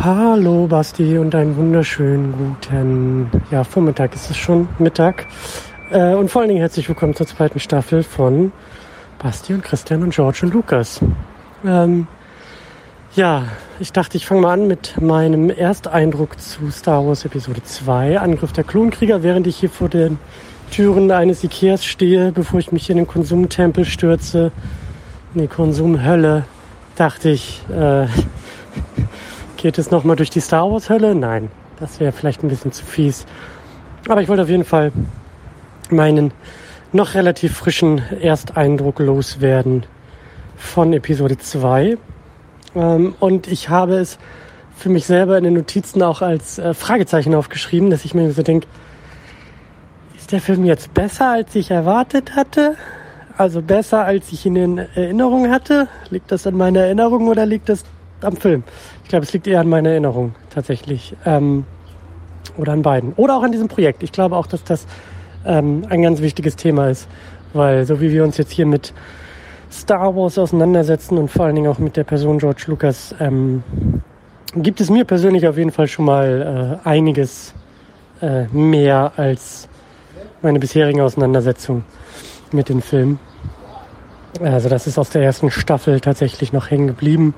Hallo Basti und einen wunderschönen guten ja, Vormittag ist es schon, Mittag. Äh, und vor allen Dingen herzlich willkommen zur zweiten Staffel von Basti und Christian und George und Lukas. Ähm, ja, ich dachte, ich fange mal an mit meinem Ersteindruck zu Star Wars Episode 2, Angriff der Klonkrieger, während ich hier vor den Türen eines Ikeas stehe, bevor ich mich in den Konsumtempel stürze, in die Konsumhölle, dachte ich, äh, geht es nochmal durch die Star Wars Hölle? Nein, das wäre vielleicht ein bisschen zu fies. Aber ich wollte auf jeden Fall meinen noch relativ frischen Ersteindruck loswerden von Episode 2. Ähm, und ich habe es für mich selber in den Notizen auch als äh, Fragezeichen aufgeschrieben, dass ich mir so denke, ist der Film jetzt besser, als ich erwartet hatte? Also besser, als ich ihn in Erinnerung hatte? Liegt das an meiner Erinnerung oder liegt das am Film? Ich glaube, es liegt eher an meiner Erinnerung tatsächlich. Ähm, oder an beiden. Oder auch an diesem Projekt. Ich glaube auch, dass das ähm, ein ganz wichtiges Thema ist. Weil so wie wir uns jetzt hier mit Star Wars auseinandersetzen und vor allen Dingen auch mit der Person George Lucas, ähm, gibt es mir persönlich auf jeden Fall schon mal äh, einiges äh, mehr als meine bisherigen Auseinandersetzungen mit dem Film. Also das ist aus der ersten Staffel tatsächlich noch hängen geblieben.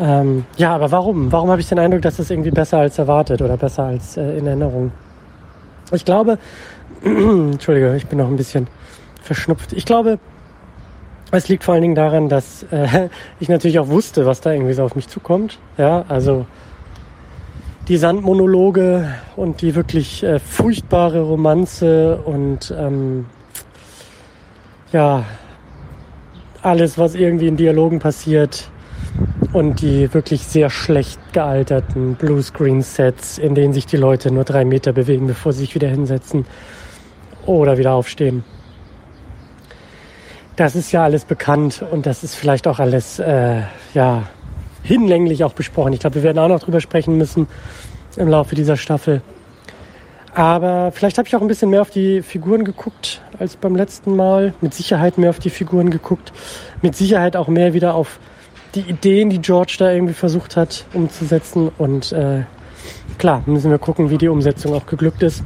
Ähm, ja, aber warum? Warum habe ich den Eindruck, dass es irgendwie besser als erwartet oder besser als äh, in Erinnerung? Ich glaube, Entschuldige, ich bin noch ein bisschen verschnupft. Ich glaube, es liegt vor allen Dingen daran, dass äh, ich natürlich auch wusste, was da irgendwie so auf mich zukommt. Ja, also die Sandmonologe und die wirklich äh, furchtbare Romanze und ähm, ja, alles, was irgendwie in Dialogen passiert und die wirklich sehr schlecht gealterten Bluescreen-Sets, in denen sich die Leute nur drei Meter bewegen, bevor sie sich wieder hinsetzen oder wieder aufstehen das ist ja alles bekannt und das ist vielleicht auch alles äh, ja, hinlänglich auch besprochen. Ich glaube, wir werden auch noch drüber sprechen müssen im Laufe dieser Staffel. Aber vielleicht habe ich auch ein bisschen mehr auf die Figuren geguckt als beim letzten Mal. Mit Sicherheit mehr auf die Figuren geguckt. Mit Sicherheit auch mehr wieder auf die Ideen, die George da irgendwie versucht hat umzusetzen. Und äh, klar, müssen wir gucken, wie die Umsetzung auch geglückt ist.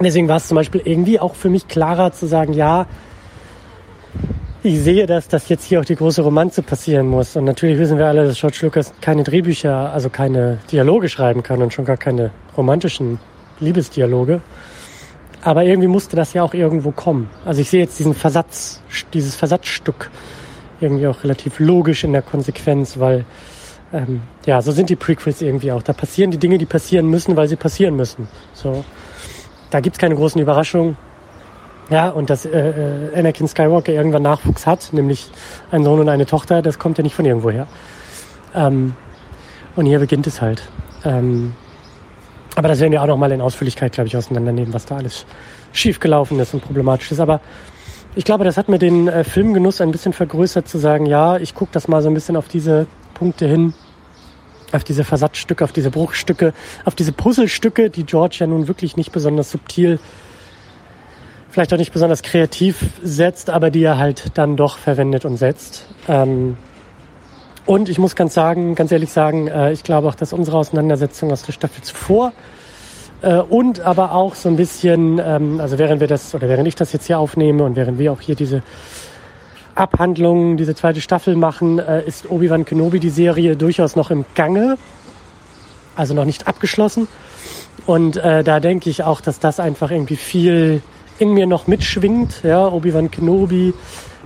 Deswegen war es zum Beispiel irgendwie auch für mich klarer zu sagen, ja, ich sehe, dass das jetzt hier auch die große Romanze passieren muss. Und natürlich wissen wir alle, dass George Lucas keine Drehbücher, also keine Dialoge schreiben kann und schon gar keine romantischen Liebesdialoge. Aber irgendwie musste das ja auch irgendwo kommen. Also ich sehe jetzt diesen Versatz, dieses Versatzstück irgendwie auch relativ logisch in der Konsequenz, weil ähm, ja, so sind die Prequels irgendwie auch. Da passieren die Dinge, die passieren müssen, weil sie passieren müssen. So, da gibt's keine großen Überraschungen. Ja, und dass äh, äh, Anakin Skywalker irgendwann Nachwuchs hat, nämlich einen Sohn und eine Tochter, das kommt ja nicht von irgendwoher. Ähm, und hier beginnt es halt. Ähm, aber das werden wir auch noch mal in Ausführlichkeit, glaube ich, auseinandernehmen, was da alles schiefgelaufen ist und problematisch ist. Aber ich glaube, das hat mir den äh, Filmgenuss ein bisschen vergrößert, zu sagen, ja, ich gucke das mal so ein bisschen auf diese Punkte hin, auf diese Versatzstücke, auf diese Bruchstücke, auf diese Puzzlestücke, die George ja nun wirklich nicht besonders subtil vielleicht auch nicht besonders kreativ setzt, aber die er halt dann doch verwendet und setzt. Ähm, und ich muss ganz sagen, ganz ehrlich sagen, äh, ich glaube auch, dass unsere Auseinandersetzung aus der Staffel zuvor äh, und aber auch so ein bisschen, ähm, also während wir das oder während ich das jetzt hier aufnehme und während wir auch hier diese Abhandlung, diese zweite Staffel machen, äh, ist Obi-Wan Kenobi die Serie durchaus noch im Gange, also noch nicht abgeschlossen. Und äh, da denke ich auch, dass das einfach irgendwie viel in mir noch mitschwingt. Ja, Obi-Wan Kenobi,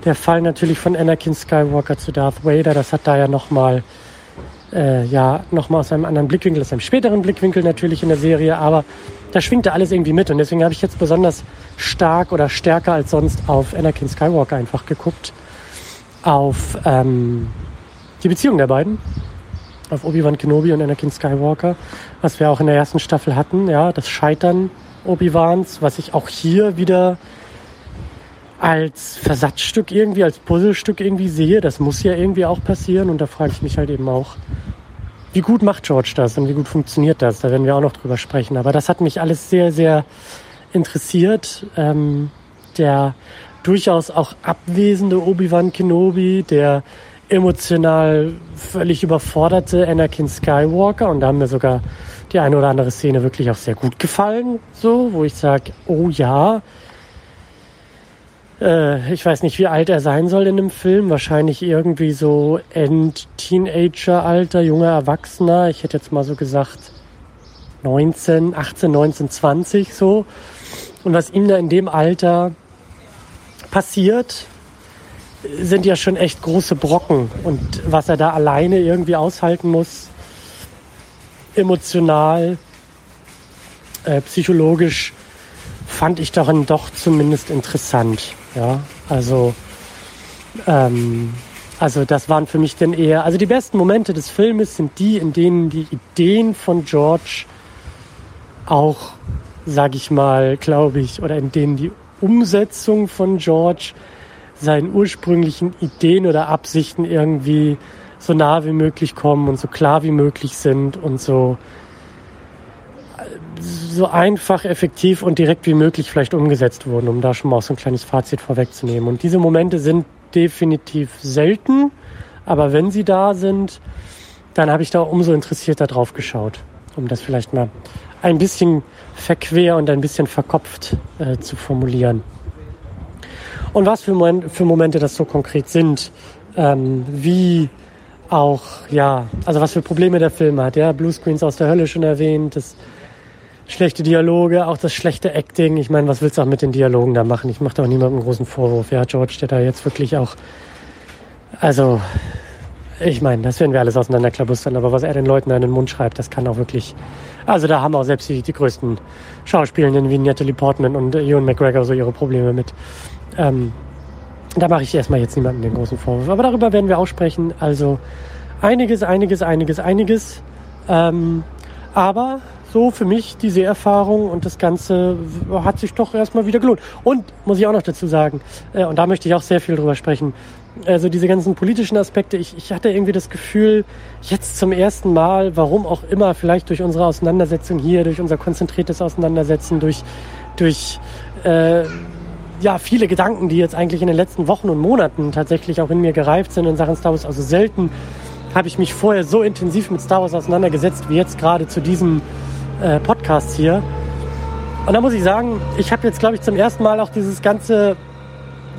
der Fall natürlich von Anakin Skywalker zu Darth Vader, das hat da ja nochmal äh, ja, nochmal aus einem anderen Blickwinkel, aus einem späteren Blickwinkel natürlich in der Serie, aber da schwingt da alles irgendwie mit und deswegen habe ich jetzt besonders stark oder stärker als sonst auf Anakin Skywalker einfach geguckt, auf ähm, die Beziehung der beiden, auf Obi-Wan Kenobi und Anakin Skywalker, was wir auch in der ersten Staffel hatten, ja, das Scheitern Obi-Wans, was ich auch hier wieder als Versatzstück irgendwie, als Puzzlestück irgendwie sehe. Das muss ja irgendwie auch passieren. Und da frage ich mich halt eben auch, wie gut macht George das und wie gut funktioniert das? Da werden wir auch noch drüber sprechen. Aber das hat mich alles sehr, sehr interessiert. Ähm, der durchaus auch abwesende Obi-Wan Kenobi, der emotional völlig überforderte Anakin Skywalker und da haben mir sogar die eine oder andere Szene wirklich auch sehr gut gefallen, so, wo ich sage, oh ja, äh, ich weiß nicht, wie alt er sein soll in dem Film, wahrscheinlich irgendwie so End-Teenager-Alter, junger Erwachsener, ich hätte jetzt mal so gesagt 19, 18, 19, 20 so. Und was ihm da in dem Alter passiert, sind ja schon echt große Brocken. Und was er da alleine irgendwie aushalten muss, emotional, äh, psychologisch, fand ich darin doch zumindest interessant. Ja, also, ähm, also das waren für mich dann eher, also die besten Momente des Filmes sind die, in denen die Ideen von George auch, sag ich mal, glaube ich, oder in denen die Umsetzung von George seinen ursprünglichen Ideen oder Absichten irgendwie so nah wie möglich kommen und so klar wie möglich sind und so so einfach, effektiv und direkt wie möglich vielleicht umgesetzt wurden, um da schon mal so ein kleines Fazit vorwegzunehmen. Und diese Momente sind definitiv selten, aber wenn sie da sind, dann habe ich da umso interessierter drauf geschaut, um das vielleicht mal ein bisschen verquer und ein bisschen verkopft äh, zu formulieren. Und was für, Moment, für Momente das so konkret sind, ähm, wie auch, ja, also was für Probleme der Film hat. Ja, Bluescreens aus der Hölle schon erwähnt, das schlechte Dialoge, auch das schlechte Acting. Ich meine, was willst du auch mit den Dialogen da machen? Ich mache da auch niemandem großen Vorwurf. Ja, George, der da jetzt wirklich auch, also, ich meine, das werden wir alles auseinanderklabustern, aber was er den Leuten da in den Mund schreibt, das kann auch wirklich, also da haben auch selbst die, die größten Schauspielenden wie Natalie Portman und Ewan McGregor so ihre Probleme mit. Ähm, da mache ich erstmal jetzt niemandem den großen Vorwurf. Aber darüber werden wir auch sprechen. Also einiges, einiges, einiges, einiges. Ähm, aber so für mich die Seherfahrung und das Ganze hat sich doch erstmal wieder gelohnt. Und muss ich auch noch dazu sagen, äh, und da möchte ich auch sehr viel drüber sprechen, also diese ganzen politischen Aspekte, ich, ich hatte irgendwie das Gefühl, jetzt zum ersten Mal, warum auch immer, vielleicht durch unsere Auseinandersetzung hier, durch unser konzentriertes Auseinandersetzen, durch, durch äh, ja, viele Gedanken, die jetzt eigentlich in den letzten Wochen und Monaten tatsächlich auch in mir gereift sind in Sachen Star Wars. Also selten habe ich mich vorher so intensiv mit Star Wars auseinandergesetzt wie jetzt gerade zu diesem äh, Podcast hier. Und da muss ich sagen, ich habe jetzt, glaube ich, zum ersten Mal auch dieses ganze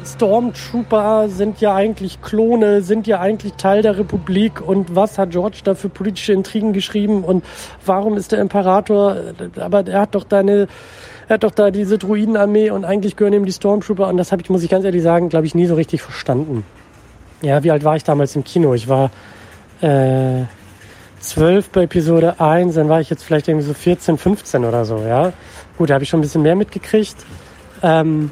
Stormtrooper sind ja eigentlich Klone, sind ja eigentlich Teil der Republik und was hat George da für politische Intrigen geschrieben und warum ist der Imperator, aber er hat doch deine er hat doch da diese Druidenarmee und eigentlich gehören ihm die Stormtrooper und das habe ich, muss ich ganz ehrlich sagen, glaube ich, nie so richtig verstanden. Ja, wie alt war ich damals im Kino? Ich war äh, 12 bei Episode 1, dann war ich jetzt vielleicht irgendwie so 14, 15 oder so, ja. Gut, da habe ich schon ein bisschen mehr mitgekriegt. Ähm,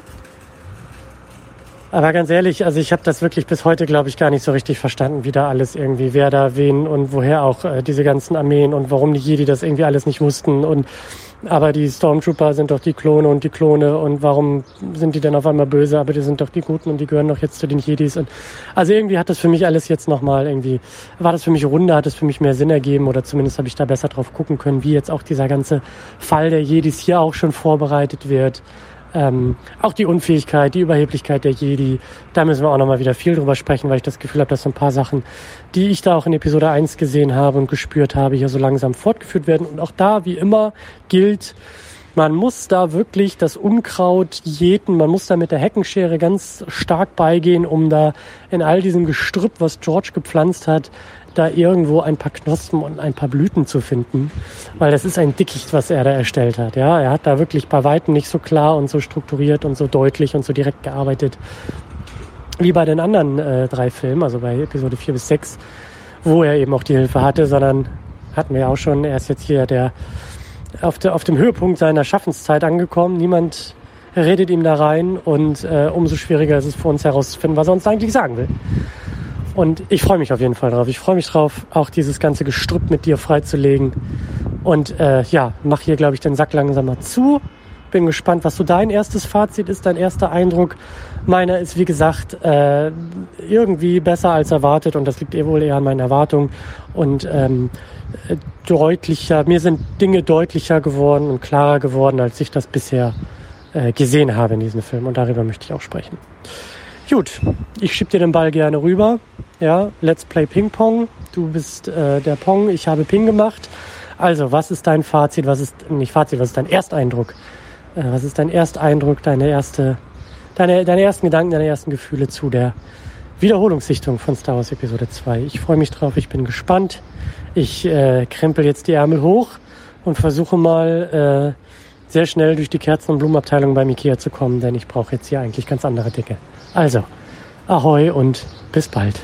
aber ganz ehrlich, also ich habe das wirklich bis heute, glaube ich, gar nicht so richtig verstanden, wie da alles irgendwie, wer da wen und woher auch äh, diese ganzen Armeen und warum die Jedi das irgendwie alles nicht wussten und aber die Stormtrooper sind doch die Klone und die Klone und warum sind die denn auf einmal böse, aber die sind doch die Guten und die gehören doch jetzt zu den Jedis. Und also irgendwie hat das für mich alles jetzt nochmal irgendwie, war das für mich runder, hat es für mich mehr Sinn ergeben oder zumindest habe ich da besser drauf gucken können, wie jetzt auch dieser ganze Fall der Jedis hier auch schon vorbereitet wird. Ähm, auch die Unfähigkeit, die Überheblichkeit der Jedi, da müssen wir auch nochmal wieder viel drüber sprechen, weil ich das Gefühl habe, dass so ein paar Sachen, die ich da auch in Episode 1 gesehen habe und gespürt habe, hier so langsam fortgeführt werden. Und auch da, wie immer, gilt, man muss da wirklich das Unkraut jäten, man muss da mit der Heckenschere ganz stark beigehen, um da in all diesem Gestrüpp, was George gepflanzt hat, da irgendwo ein paar Knospen und ein paar Blüten zu finden, weil das ist ein Dickicht, was er da erstellt hat. Ja, er hat da wirklich bei weitem nicht so klar und so strukturiert und so deutlich und so direkt gearbeitet wie bei den anderen äh, drei Filmen, also bei Episode 4 bis 6, wo er eben auch die Hilfe hatte, sondern hatten wir ja auch schon, er ist jetzt hier der auf, der, auf dem Höhepunkt seiner Schaffenszeit angekommen. Niemand redet ihm da rein und äh, umso schwieriger ist es für uns herauszufinden, was er uns eigentlich sagen will. Und ich freue mich auf jeden Fall drauf. Ich freue mich drauf, auch dieses ganze Gestrüpp mit dir freizulegen. Und äh, ja, mach hier, glaube ich, den Sack langsam mal zu. Bin gespannt, was so dein erstes Fazit ist, dein erster Eindruck. Meiner ist, wie gesagt, äh, irgendwie besser als erwartet und das liegt eh wohl eher an meinen Erwartungen. Und ähm, deutlicher, mir sind Dinge deutlicher geworden und klarer geworden, als ich das bisher äh, gesehen habe in diesem Film. Und darüber möchte ich auch sprechen. Gut, ich schieb dir den Ball gerne rüber. Ja, let's play Ping Pong. Du bist äh, der Pong, ich habe Ping gemacht. Also, was ist dein Fazit? Was ist nicht Fazit? Was ist dein Ersteindruck? Äh, was ist dein Ersteindruck? Deine erste, deine, deine ersten Gedanken, deine ersten Gefühle zu der Wiederholungssichtung von Star Wars Episode 2? Ich freue mich drauf. Ich bin gespannt. Ich äh, krempel jetzt die Ärmel hoch und versuche mal äh, sehr schnell durch die Kerzen- und Blumenabteilung beim Ikea zu kommen, denn ich brauche jetzt hier eigentlich ganz andere Dinge. Also, ahoi und bis bald.